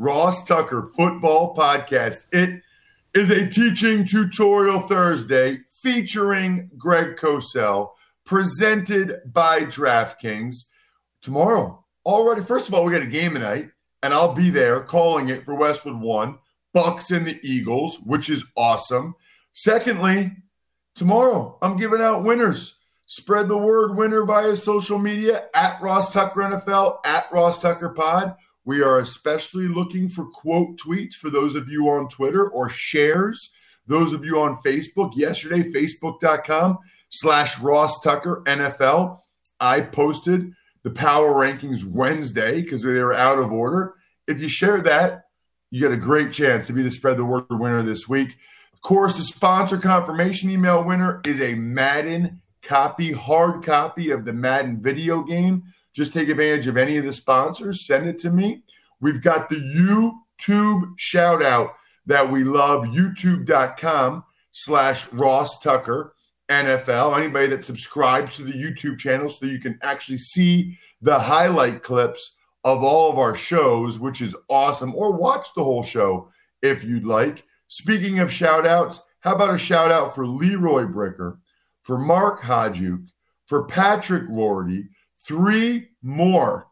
Ross Tucker Football Podcast. It is a teaching tutorial Thursday featuring Greg Cosell, presented by DraftKings. Tomorrow, already, first of all, we got a game tonight, and I'll be there calling it for Westwood One, Bucs and the Eagles, which is awesome. Secondly, tomorrow, I'm giving out winners. Spread the word winner via social media at Ross Tucker NFL, at Ross Tucker Pod. We are especially looking for quote tweets for those of you on Twitter or shares. Those of you on Facebook, yesterday, facebook.com slash Ross Tucker NFL. I posted the power rankings Wednesday because they were out of order. If you share that, you get a great chance to be the spread the word winner this week. Of course, the sponsor confirmation email winner is a Madden copy, hard copy of the Madden video game. Just take advantage of any of the sponsors, send it to me. We've got the YouTube shout out that we love, youtube.com slash Ross Tucker NFL. Anybody that subscribes to the YouTube channel so you can actually see the highlight clips of all of our shows, which is awesome, or watch the whole show if you'd like. Speaking of shout outs, how about a shout out for Leroy Bricker, for Mark Hodjuk, for Patrick Lordy, three more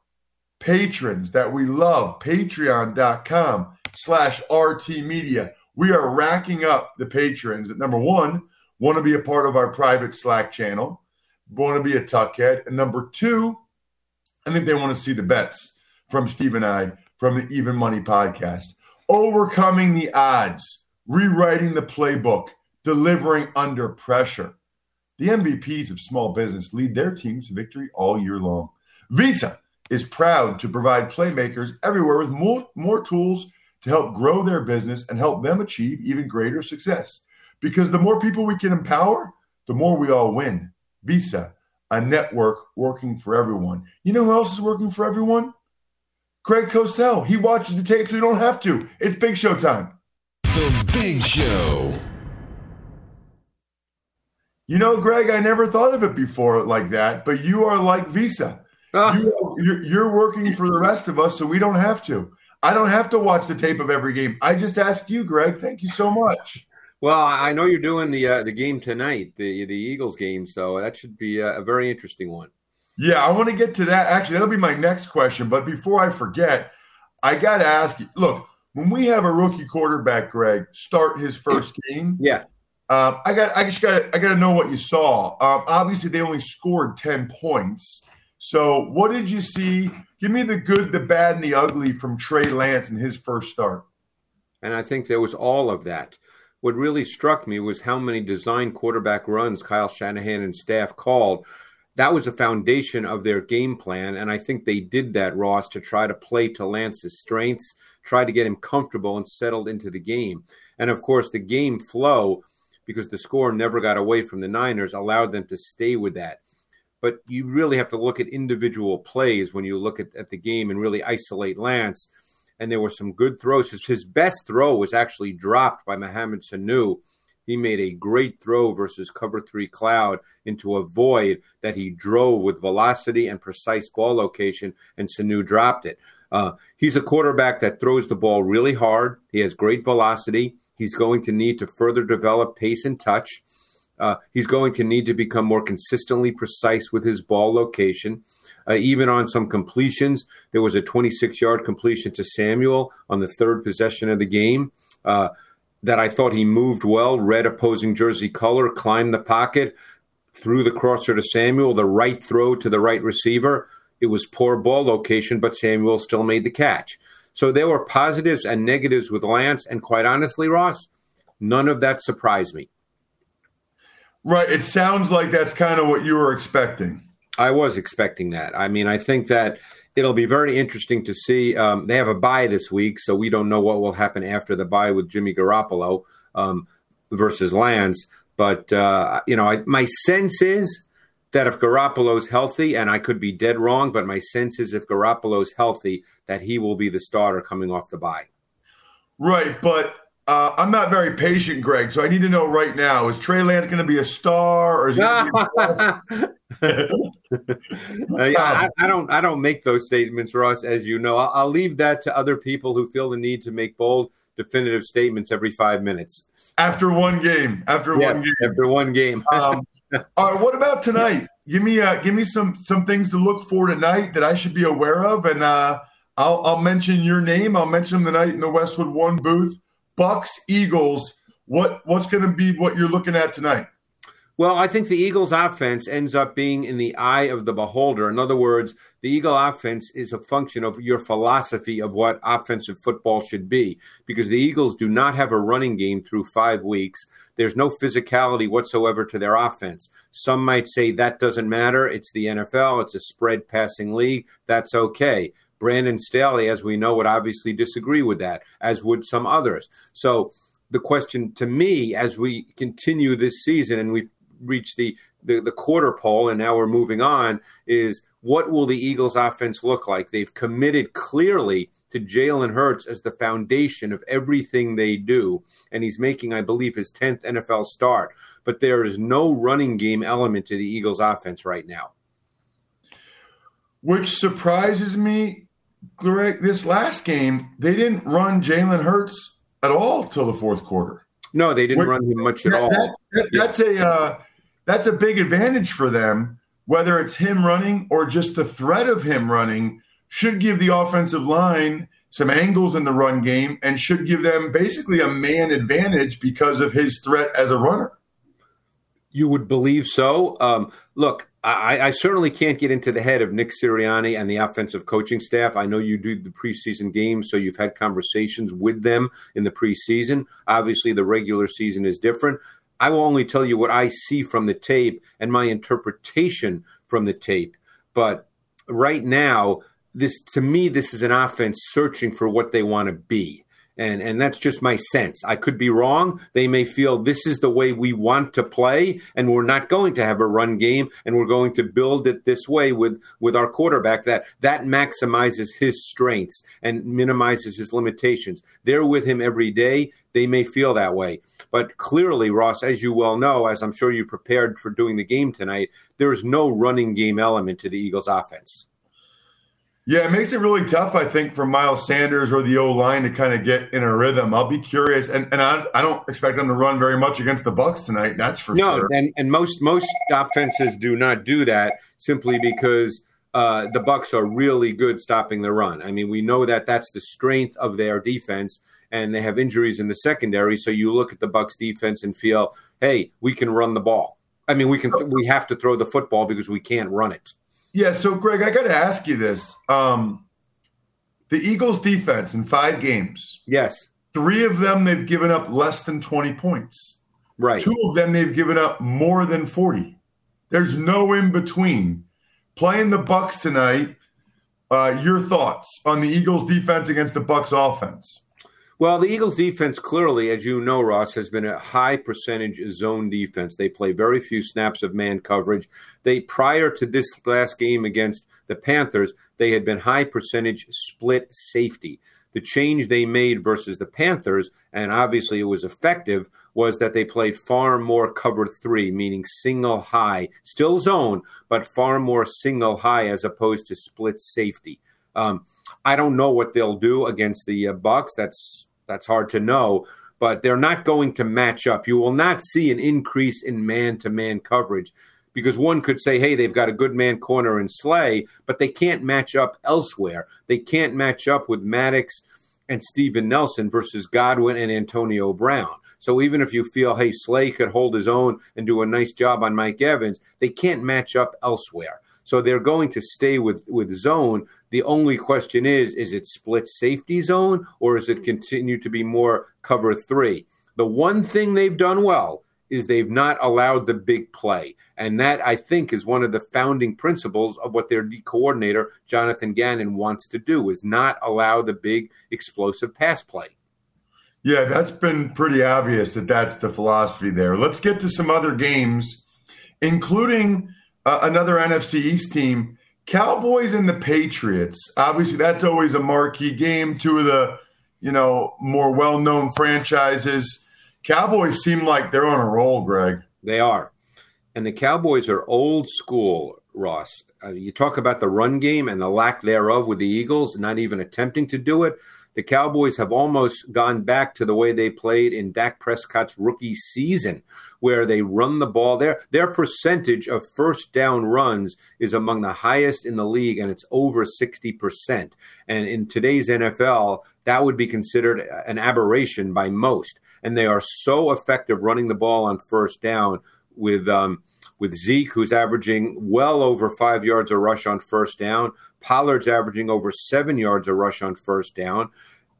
patrons that we love. Patreon.com slash RT Media. We are racking up the patrons that number one, want to be a part of our private Slack channel, want to be a tuckhead. And number two, I think they want to see the bets from Steve and I from the Even Money podcast. Overcoming the odds, rewriting the playbook, delivering under pressure. The MVPs of small business lead their teams to victory all year long. Visa is proud to provide playmakers everywhere with more, more tools to help grow their business and help them achieve even greater success. Because the more people we can empower, the more we all win. Visa, a network working for everyone. You know who else is working for everyone? Greg Cosell. He watches the tape so you don't have to. It's Big Show time. The Big Show. You know, Greg, I never thought of it before like that, but you are like Visa. Ah. You, you're, you're working for the rest of us, so we don't have to. I don't have to watch the tape of every game. I just ask you, Greg. Thank you so much. Well, I know you're doing the uh, the game tonight, the the Eagles game, so that should be a, a very interesting one. Yeah, I want to get to that. Actually, that'll be my next question. But before I forget, I got to ask you look, when we have a rookie quarterback, Greg, start his first game, Yeah, um, I got, I just got, I got to know what you saw. Um, obviously, they only scored ten points. So, what did you see? Give me the good, the bad, and the ugly from Trey Lance in his first start. and I think there was all of that. What really struck me was how many design quarterback runs Kyle Shanahan and staff called. That was the foundation of their game plan, and I think they did that, Ross, to try to play to Lance's strengths, try to get him comfortable and settled into the game. And of course, the game flow, because the score never got away from the Niners, allowed them to stay with that. But you really have to look at individual plays when you look at, at the game and really isolate Lance. And there were some good throws. His, his best throw was actually dropped by Mohamed Sanu He made a great throw versus cover three cloud into a void that he drove with velocity and precise ball location, and Sanu dropped it. Uh, he's a quarterback that throws the ball really hard. He has great velocity. He's going to need to further develop pace and touch. Uh, he's going to need to become more consistently precise with his ball location. Uh, even on some completions, there was a 26 yard completion to Samuel on the third possession of the game uh, that I thought he moved well, red opposing jersey color, climbed the pocket, threw the crosser to Samuel, the right throw to the right receiver. It was poor ball location, but Samuel still made the catch. So there were positives and negatives with Lance, and quite honestly, Ross, none of that surprised me. Right. It sounds like that's kind of what you were expecting. I was expecting that. I mean, I think that it'll be very interesting to see. Um, they have a bye this week, so we don't know what will happen after the bye with Jimmy Garoppolo um, versus Lance. But uh, you know, I, my sense is that if Garoppolo's healthy, and I could be dead wrong, but my sense is if Garoppolo's healthy, that he will be the starter coming off the bye. Right, but uh, I'm not very patient, Greg. So I need to know right now: is Trey Lance going to be a star, or is he? I, I, don't. I don't make those statements, Ross. As you know, I'll, I'll leave that to other people who feel the need to make bold, definitive statements every five minutes. After one game. After yes, one game. After one game. um, all right. What about tonight? Give me uh, give me some some things to look for tonight that I should be aware of, and uh, I'll I'll mention your name. I'll mention the night in the Westwood One booth. Bucs Eagles. What what's going to be what you're looking at tonight? Well, I think the Eagles' offense ends up being in the eye of the beholder. In other words, the Eagle offense is a function of your philosophy of what offensive football should be. Because the Eagles do not have a running game through five weeks. There's no physicality whatsoever to their offense. Some might say that doesn't matter. It's the NFL, it's a spread passing league. That's okay. Brandon Staley, as we know, would obviously disagree with that, as would some others. So the question to me, as we continue this season and we've reached the, the, the quarter pole and now we're moving on, is what will the Eagles offense look like? They've committed clearly to Jalen Hurts as the foundation of everything they do. And he's making, I believe, his 10th NFL start. But there is no running game element to the Eagles offense right now. Which surprises me Greg, this last game, they didn't run Jalen Hurts at all till the fourth quarter. No, they didn't run him much at that, all. That, that, that's a uh, that's a big advantage for them. Whether it's him running or just the threat of him running, should give the offensive line some angles in the run game and should give them basically a man advantage because of his threat as a runner. You would believe so. Um, look, I, I, certainly can't get into the head of Nick Sirianni and the offensive coaching staff. I know you do the preseason games, so you've had conversations with them in the preseason. Obviously, the regular season is different. I will only tell you what I see from the tape and my interpretation from the tape. But right now, this to me, this is an offense searching for what they want to be and and that's just my sense. I could be wrong. They may feel this is the way we want to play, and we're not going to have a run game, and we're going to build it this way with with our quarterback. That that maximizes his strengths and minimizes his limitations. They're with him every day. They may feel that way, but clearly, Ross, as you well know, as I'm sure you prepared for doing the game tonight, there is no running game element to the Eagles' offense. Yeah, it makes it really tough, I think, for Miles Sanders or the O line to kind of get in a rhythm. I'll be curious, and, and I, I don't expect them to run very much against the Bucs tonight. That's for no, sure. and and most most offenses do not do that simply because uh, the Bucs are really good stopping the run. I mean, we know that that's the strength of their defense, and they have injuries in the secondary. So you look at the Bucs defense and feel, hey, we can run the ball. I mean, we can we have to throw the football because we can't run it. Yeah, so Greg, I got to ask you this. Um, the Eagles defense in five games. Yes. Three of them they've given up less than 20 points. Right. Two of them they've given up more than 40. There's no in between. Playing the Bucs tonight, uh, your thoughts on the Eagles defense against the Bucs offense? Well, the Eagles defense clearly, as you know, Ross, has been a high percentage zone defense. They play very few snaps of man coverage. They prior to this last game against the Panthers, they had been high percentage split safety. The change they made versus the Panthers, and obviously it was effective, was that they played far more cover three, meaning single high, still zone, but far more single high as opposed to split safety. Um, I don't know what they'll do against the uh, Bucs. That's that's hard to know, but they're not going to match up. You will not see an increase in man-to-man coverage because one could say, hey, they've got a good man corner in Slay, but they can't match up elsewhere. They can't match up with Maddox and Steven Nelson versus Godwin and Antonio Brown. So even if you feel, hey, Slay could hold his own and do a nice job on Mike Evans, they can't match up elsewhere. So they're going to stay with, with zone. The only question is, is it split safety zone or is it continue to be more cover three? The one thing they've done well is they've not allowed the big play. And that, I think, is one of the founding principles of what their coordinator, Jonathan Gannon, wants to do, is not allow the big explosive pass play. Yeah, that's been pretty obvious that that's the philosophy there. Let's get to some other games, including uh, another NFC East team, Cowboys and the Patriots. Obviously, that's always a marquee game. Two of the, you know, more well-known franchises. Cowboys seem like they're on a roll, Greg. They are. And the Cowboys are old school, Ross. Uh, you talk about the run game and the lack thereof with the Eagles, not even attempting to do it. The Cowboys have almost gone back to the way they played in Dak Prescott's rookie season, where they run the ball. Their their percentage of first down runs is among the highest in the league, and it's over sixty percent. And in today's NFL, that would be considered an aberration by most. And they are so effective running the ball on first down with um, with Zeke, who's averaging well over five yards a rush on first down. Pollard's averaging over seven yards a rush on first down.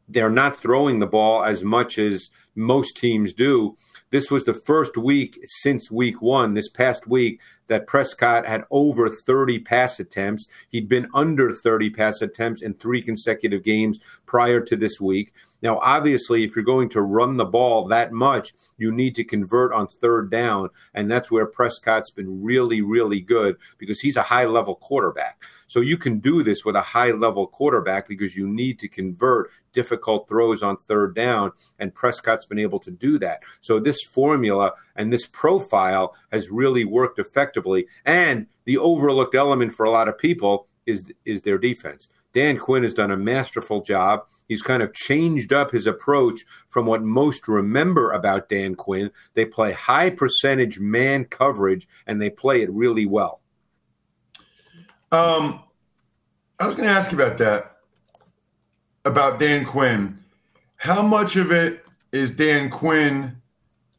They're not throwing the ball as much as most teams do. This was the first week since week one, this past week, that Prescott had over 30 pass attempts. He'd been under 30 pass attempts in three consecutive games prior to this week. Now, obviously, if you're going to run the ball that much, you need to convert on third down. And that's where Prescott's been really, really good because he's a high level quarterback. So you can do this with a high level quarterback because you need to convert difficult throws on third down. And Prescott's been able to do that. So this formula and this profile has really worked effectively. And the overlooked element for a lot of people is, is their defense. Dan Quinn has done a masterful job. He's kind of changed up his approach from what most remember about Dan Quinn. They play high percentage man coverage and they play it really well. Um, I was going to ask you about that, about Dan Quinn. How much of it is Dan Quinn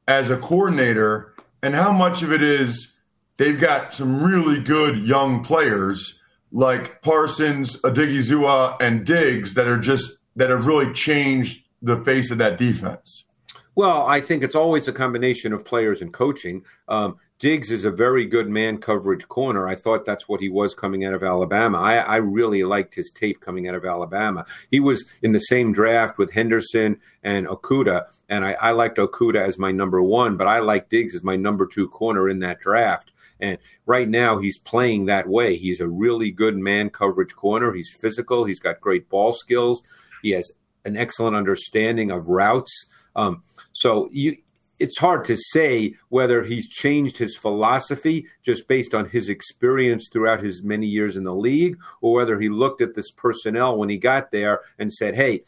as a coordinator, and how much of it is they've got some really good young players like Parsons, Odighizuwa, and Diggs that are just that have really changed the face of that defense? Well, I think it's always a combination of players and coaching. Um, Diggs is a very good man coverage corner. I thought that's what he was coming out of Alabama. I, I, really liked his tape coming out of Alabama. He was in the same draft with Henderson and Okudah, and I, I liked Okudah as my number one, but I like Diggs as my number two corner in that draft. And right now, he's playing that way. He's a really good man coverage corner. He's physical. He's got great ball skills. He has an excellent understanding of routes. Um, so you, it's hard to say whether he's changed his philosophy just based on his experience throughout his many years in the league, or whether he looked at this personnel when he got there and said, "Hey,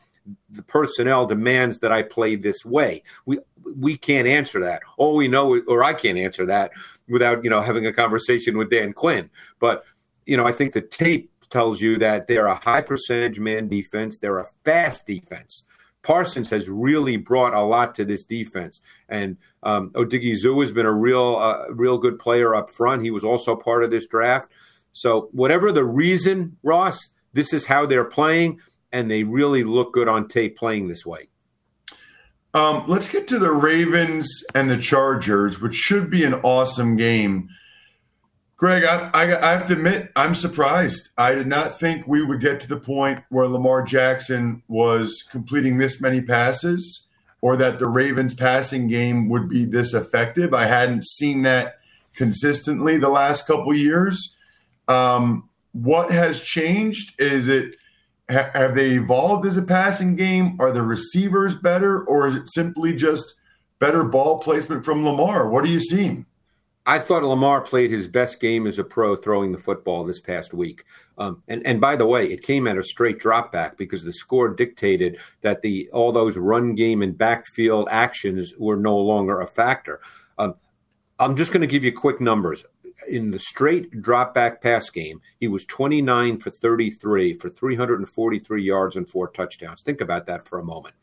the personnel demands that I play this way." We we can't answer that. All we know, or I can't answer that without you know having a conversation with Dan Quinn. But you know, I think the tape tells you that they're a high percentage man defense. They're a fast defense. Parsons has really brought a lot to this defense, and um, Odighizuwa has been a real, uh, real good player up front. He was also part of this draft. So, whatever the reason, Ross, this is how they're playing, and they really look good on tape playing this way. Um, let's get to the Ravens and the Chargers, which should be an awesome game. Greg, I, I, I, have to admit, I'm surprised. I did not think we would get to the point where Lamar Jackson was completing this many passes or that the Ravens passing game would be this effective. I hadn't seen that consistently the last couple years. Um, what has changed? Is it ha- have they evolved as a passing game? Are the receivers better, or is it simply just better ball placement from Lamar. What are you seeing? I thought Lamar played his best game as a pro throwing the football this past week. Um, and and by the way, it came at a straight drop back because the score dictated that the all those run game and backfield actions were no longer a factor. Um, I'm just going to give you quick numbers. In the straight drop back pass game, he was 29 for 33 for 343 yards and four touchdowns. Think about that for a moment.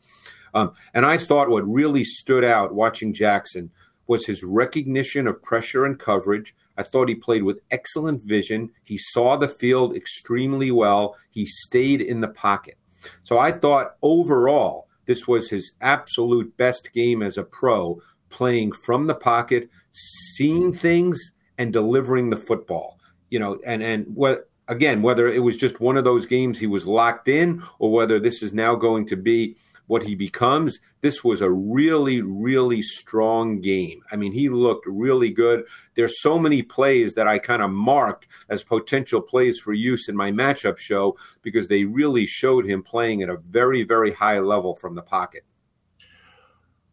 Um, and I thought what really stood out watching Jackson was his recognition of pressure and coverage. I thought he played with excellent vision. He saw the field extremely well. He stayed in the pocket. So I thought overall, this was his absolute best game as a pro, playing from the pocket, seeing things, and delivering the football. You know, and and what again, whether it was just one of those games he was locked in, or whether this is now going to be what he becomes. This was a really, really strong game. I mean, he looked really good. There's so many plays that I kind of marked as potential plays for use in my matchup show because they really showed him playing at a very, very high level from the pocket.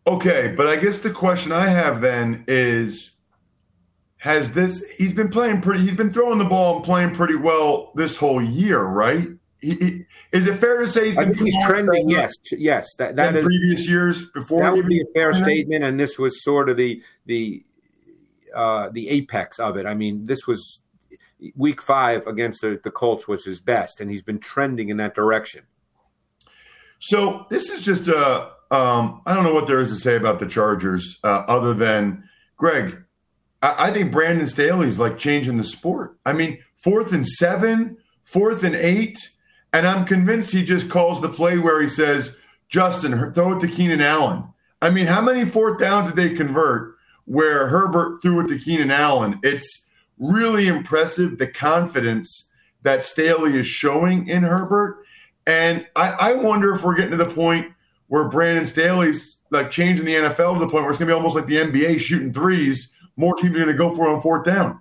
Okay, but I guess the question I have then is has this he's been playing pretty he's been throwing the ball and playing pretty well this whole year, right? He, he, is it fair to say he's he's trending? Yes, yes. That that is, previous years before. That would be a fair statement, and this was sort of the the uh, the apex of it. I mean, this was week five against the, the Colts was his best, and he's been trending in that direction. So this is just a. Um, I don't know what there is to say about the Chargers uh, other than Greg. I, I think Brandon Staley's like changing the sport. I mean, fourth and seven, fourth and eight and I'm convinced he just calls the play where he says, Justin, throw it to Keenan Allen. I mean, how many fourth downs did they convert where Herbert threw it to Keenan Allen? It's really impressive the confidence that Staley is showing in Herbert. And I, I wonder if we're getting to the point where Brandon Staley's like changing the NFL to the point where it's going to be almost like the NBA shooting threes. More teams are going to go for on fourth down.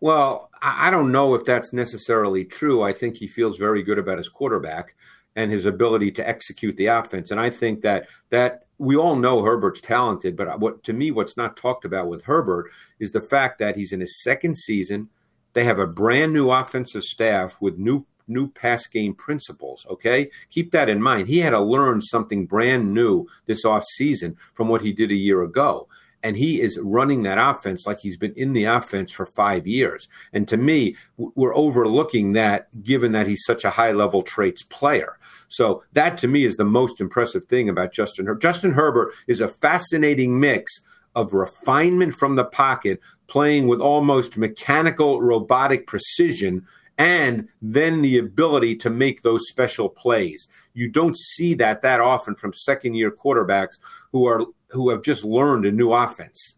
Well, I don't know if that's necessarily true. I think he feels very good about his quarterback and his ability to execute the offense. And I think that that we all know Herbert's talented, but what to me, what's not talked about with Herbert is the fact that he's in his second season. They have a brand new offensive staff with new new pass game principles. Okay, keep that in mind. He had to learn something brand new this off season from what he did a year ago and he is running that offense like he's been in the offense for five years. And to me, we're overlooking that given that he's such a high level traits player. So that to me is the most impressive thing about Justin Herbert. Justin Herbert is a fascinating mix of refinement from the pocket, playing with almost mechanical robotic precision and then the ability to make those special plays. You don't see that that often from second year quarterbacks who are who have just learned a new offense.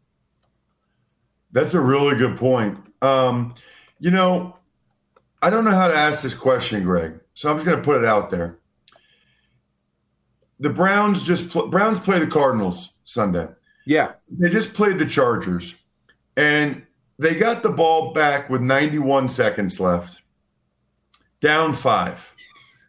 That's a really good point. Um, you know, I don't know how to ask this question, Greg, so I'm just going to put it out there. The Browns just pl- Browns play the Cardinals Sunday. Yeah, they just played the Chargers, and they got the ball back with 91 seconds left, down five.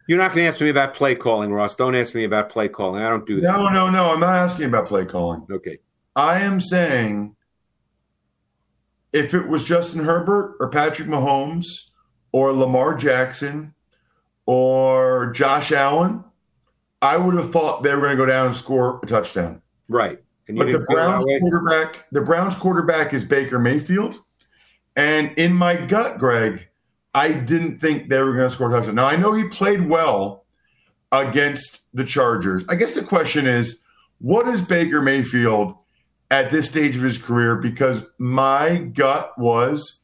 You're not going to ask me about play calling, Ross. Don't ask me about play calling. I don't do that. No, no, no. I'm not asking about play calling. Okay. I am saying if it was Justin Herbert or Patrick Mahomes or Lamar Jackson or Josh Allen, I would have thought they were going to go down and score a touchdown. Right. but the Browns quarterback, the Browns quarterback is Baker Mayfield. And in my gut, Greg, I didn't think they were going to score a touchdown. Now I know he played well against the Chargers. I guess the question is, what is Baker Mayfield at this stage of his career? Because my gut was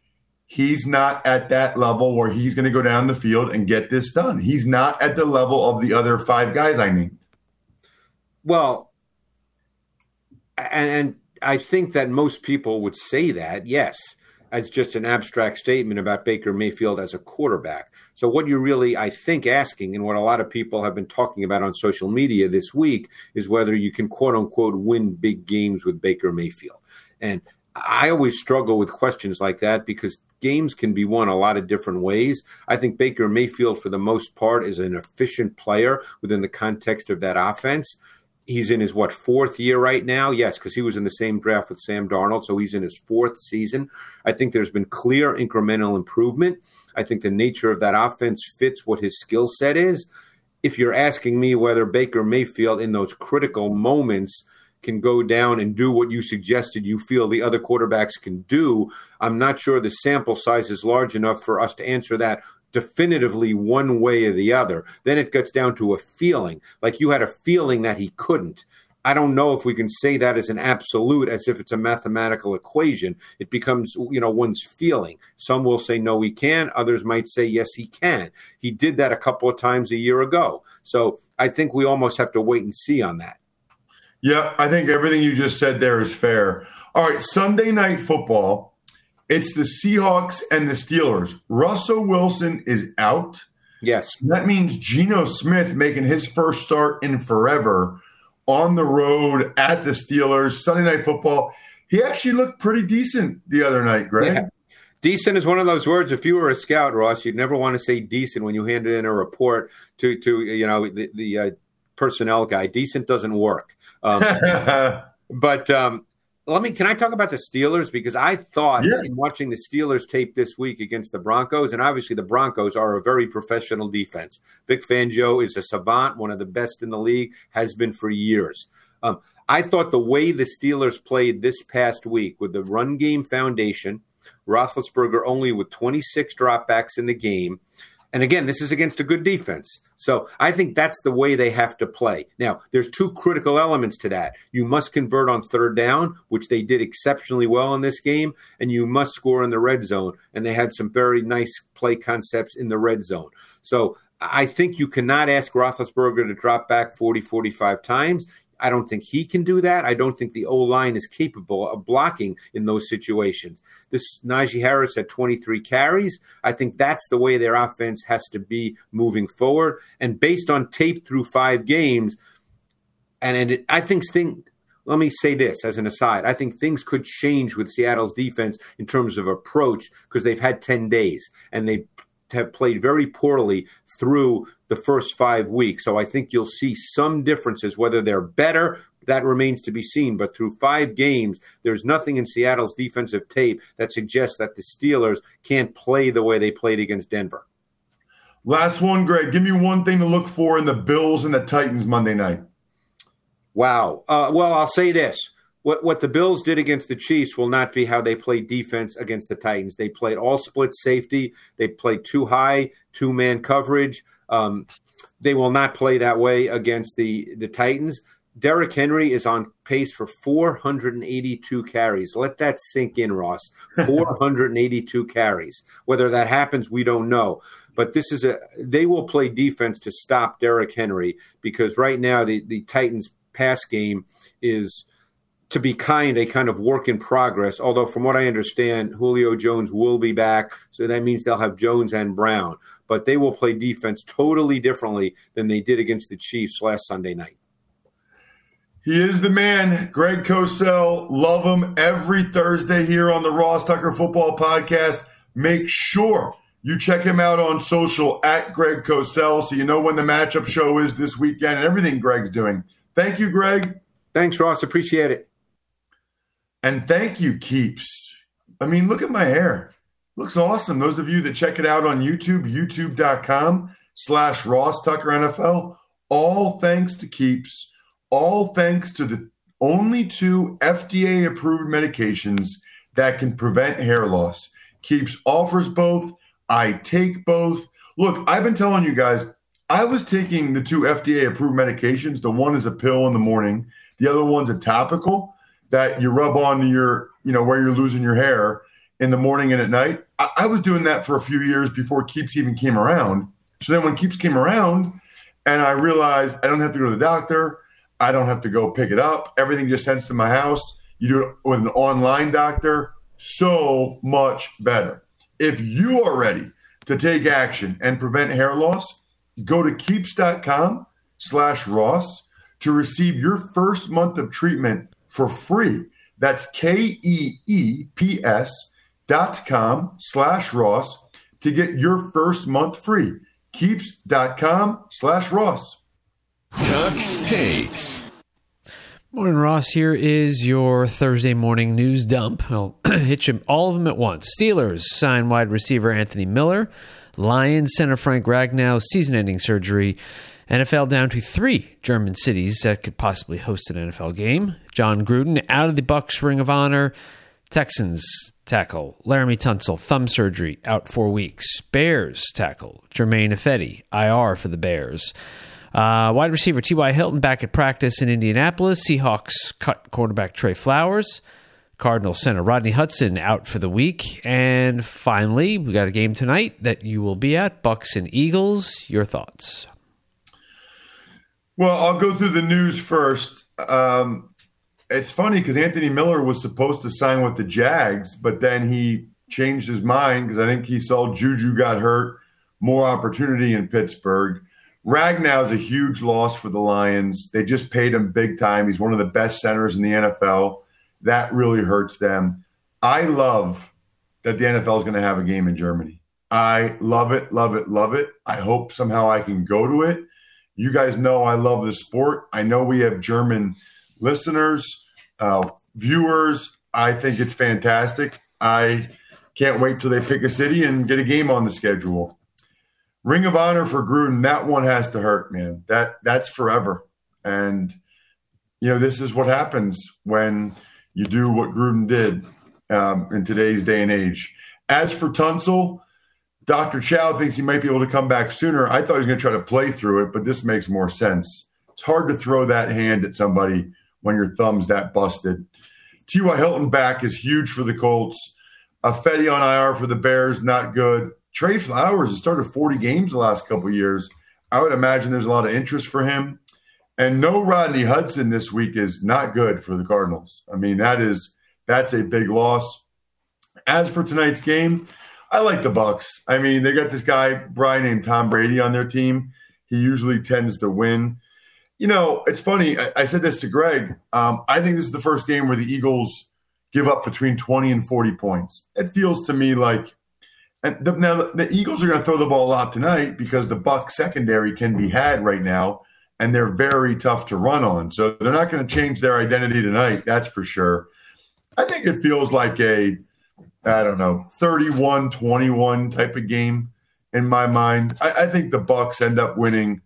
he's not at that level where he's going to go down the field and get this done. He's not at the level of the other five guys I named. Well, and, and I think that most people would say that, yes as just an abstract statement about Baker Mayfield as a quarterback. So, what you're really, I think, asking, and what a lot of people have been talking about on social media this week, is whether you can quote unquote win big games with Baker Mayfield. And I always struggle with questions like that because games can be won a lot of different ways. I think Baker Mayfield, for the most part, is an efficient player within the context of that offense he's in his what fourth year right now? Yes because he was in the same draft with sam darnold so he's in his fourth season. I think there's been clear incremental improvement. I think the nature of that offense fits what his skill set is. If you're asking me whether baker mayfield in those critical moments can go down and do what you suggested you feel the other quarterbacks can do i'm not sure the sample size is large enough for us to answer that definitively one way or the other. Then it gets down to a feeling, like you had a feeling that he couldn't. I don't know if we can say that as an absolute, as if it's a mathematical equation. It becomes, you know, one's feeling. Some will say no, he can. Others might say yes, he can. He did that a couple of times a year ago. So I think we almost have to wait and see on that. Yeah, I think everything you just said there is fair. All right, Sunday night football. It's the Seahawks and the Steelers. Russell Wilson is out. Yes. That means Geno Smith making his first start in forever on the road at the Steelers. Sunday night football. He actually looked pretty decent the other night, Greg. Yeah. Decent is one of those words. If you were a scout, Ross, you'd never want to say decent when you handed in a report to to you know the, the uh, personnel guy. Decent doesn't work. Um, but um, let me. Can I talk about the Steelers because I thought yeah. in watching the Steelers tape this week against the Broncos, and obviously the Broncos are a very professional defense. Vic Fangio is a savant, one of the best in the league, has been for years. Um, I thought the way the Steelers played this past week with the run game foundation, Roethlisberger only with 26 dropbacks in the game, and again, this is against a good defense. So I think that's the way they have to play. Now, there's two critical elements to that. You must convert on third down, which they did exceptionally well in this game, and you must score in the red zone. And they had some very nice play concepts in the red zone. So I think you cannot ask Roethlisberger to drop back 40, 45 times. I don't think he can do that. I don't think the O line is capable of blocking in those situations. This Najee Harris had 23 carries. I think that's the way their offense has to be moving forward. And based on tape through five games, and, and it, I think thing. Let me say this as an aside. I think things could change with Seattle's defense in terms of approach because they've had 10 days and they have played very poorly through the first five weeks. So I think you'll see some differences. Whether they're better, that remains to be seen. But through five games, there's nothing in Seattle's defensive tape that suggests that the Steelers can't play the way they played against Denver. Last one, Greg. Give me one thing to look for in the Bills and the Titans Monday night. Wow. Uh, well, I'll say this what what the Bills did against the Chiefs will not be how they play defense against the Titans. They played all split safety. They played two high, two man coverage. Um, they will not play that way against the the Titans. Derrick Henry is on pace for 482 carries. Let that sink in, Ross. 482 carries. Whether that happens, we don't know. But this is a they will play defense to stop Derrick Henry because right now the, the Titans pass game is to be kind, a kind of work in progress. Although, from what I understand, Julio Jones will be back, so that means they'll have Jones and Brown. But they will play defense totally differently than they did against the Chiefs last Sunday night. He is the man, Greg Cosell. Love him every Thursday here on the Ross Tucker Football Podcast. Make sure you check him out on social at Greg Cosell so you know when the matchup show is this weekend and everything Greg's doing. Thank you, Greg. Thanks, Ross. Appreciate it. And thank you, Keeps. I mean, look at my hair. Looks awesome. Those of you that check it out on YouTube, youtube.com slash Ross Tucker NFL, all thanks to Keeps, all thanks to the only two FDA approved medications that can prevent hair loss. Keeps offers both. I take both. Look, I've been telling you guys, I was taking the two FDA approved medications. The one is a pill in the morning, the other one's a topical that you rub on your, you know, where you're losing your hair in the morning and at night. I, I was doing that for a few years before Keeps even came around. So then when Keeps came around, and I realized I don't have to go to the doctor, I don't have to go pick it up. Everything just sends to my house. You do it with an online doctor. So much better. If you are ready to take action and prevent hair loss, go to keeps.com slash Ross to receive your first month of treatment for free. That's K-E-E-P-S dot com slash Ross to get your first month free. Keeps dot com slash Ross. Tux takes. Morning, Ross. Here is your Thursday morning news dump. I'll hit you all of them at once. Steelers sign wide receiver Anthony Miller. Lions center Frank Ragnow season NFL down to three German cities that could possibly host an NFL game. Jon Gruden out of the Bucs Ring of Honor. Texans tackle Laremy Tunsil thumb surgery out four weeks. Bears tackle Germain Ifedi IR for the Bears. Uh, wide receiver T.Y. Hilton back at practice in Indianapolis. Seahawks cut quarterback Trey Flowers. Cardinal center Rodney Hudson out for the week. And finally, we got a game tonight that you will be at Bucs and Eagles. Your thoughts? Well, I'll go through the news first. Um, it's funny because Anthony Miller was supposed to sign with the Jags, but then he changed his mind because I think he saw Juju got hurt, more opportunity in Pittsburgh. Ragnow is a huge loss for the Lions. They just paid him big time. He's one of the best centers in the NFL. That really hurts them. I love that the NFL is going to have a game in Germany. I love it, love it, love it. I hope somehow I can go to it. You guys know I love the sport. I know we have German listeners, uh, viewers. I think it's fantastic. I can't wait till they pick a city and get a game on the schedule. Ring of Honor for Gruden, that one has to hurt, man. That that's forever. And you know, this is what happens when you do what Gruden did um, in today's day and age. As for Tunsil, Dr. Chow thinks he might be able to come back sooner. I thought he was going to try to play through it, but this makes more sense. It's hard to throw that hand at somebody when your thumb's that busted. T.Y. Hilton back is huge for the Colts. Ifedi on IR for the Bears, not good. Trey Flowers has started 40 games the last couple years. I would imagine there's a lot of interest for him. And no Rodney Hudson this week is not good for the Cardinals. I mean, that is that's a big loss. As for tonight's game, I like the Bucs. I mean, they got this guy Brian named Tom Brady on their team. He usually tends to win. You know, it's funny. I, I said this to Greg. Um, I think this is the first game where the Eagles give up between 20 and 40 points. It feels to me like and the, now the Eagles are going to throw the ball a lot tonight because the Buck secondary can be had right now, and they're very tough to run on. So they're not going to change their identity tonight. That's for sure. I think it feels like a, I don't know, 31-21 type of game in my mind. I, I think the Bucs end up winning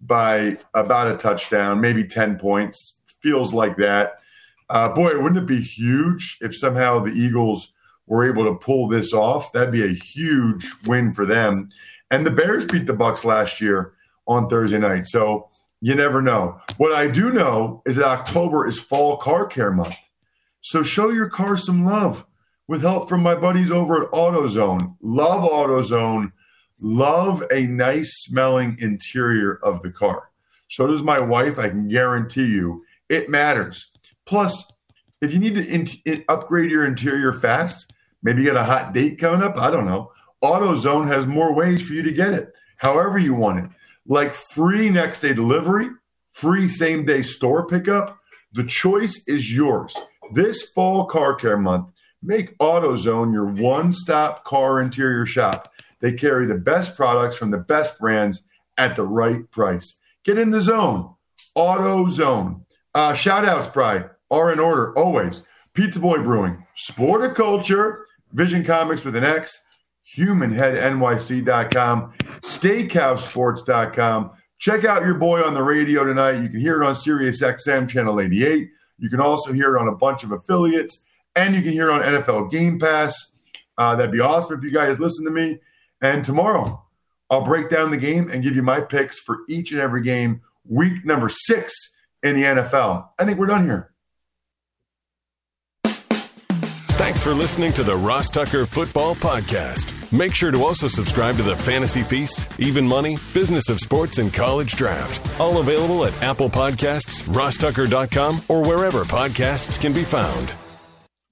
by about a touchdown, maybe 10 points. Feels like that. Uh, boy, wouldn't it be huge if somehow the Eagles – were able to pull this off, that'd be a huge win for them. And the Bears beat the Bucs last year on Thursday night. So you never know. What I do know is that October is fall car care month. So show your car some love with help from my buddies over at AutoZone. Love AutoZone. Love a nice smelling interior of the car. So does my wife. I can guarantee you it matters. Plus, if you need to in- in upgrade your interior fast, Maybe you got a hot date coming up. I don't know. AutoZone has more ways for you to get it, however you want it, like free next day delivery, free same day store pickup. The choice is yours. This fall car care month, make AutoZone your one stop car interior shop. They carry the best products from the best brands at the right price. Get in the zone. AutoZone. Uh, shout outs, Bry, are in order always. Pizza Boy Brewing, Sporticulture, Vision Comics with an X, HumanHeadNYC.com, SteakhouseSports.com. Check out your boy on the radio tonight. You can hear it on Sirius XM Channel 88. You can also hear it on a bunch of affiliates, and you can hear on NFL Game Pass. Uh, that'd be awesome if you guys listen to me. And tomorrow, I'll break down the game and give you my picks for each and every game, week number six in the NFL. I think we're done here. Thanks for listening to the Ross Tucker Football Podcast. Make sure to also subscribe to the Fantasy Feast, Even Money, Business of Sports, and College Draft. All available at Apple Podcasts, rosstucker.com, or wherever podcasts can be found.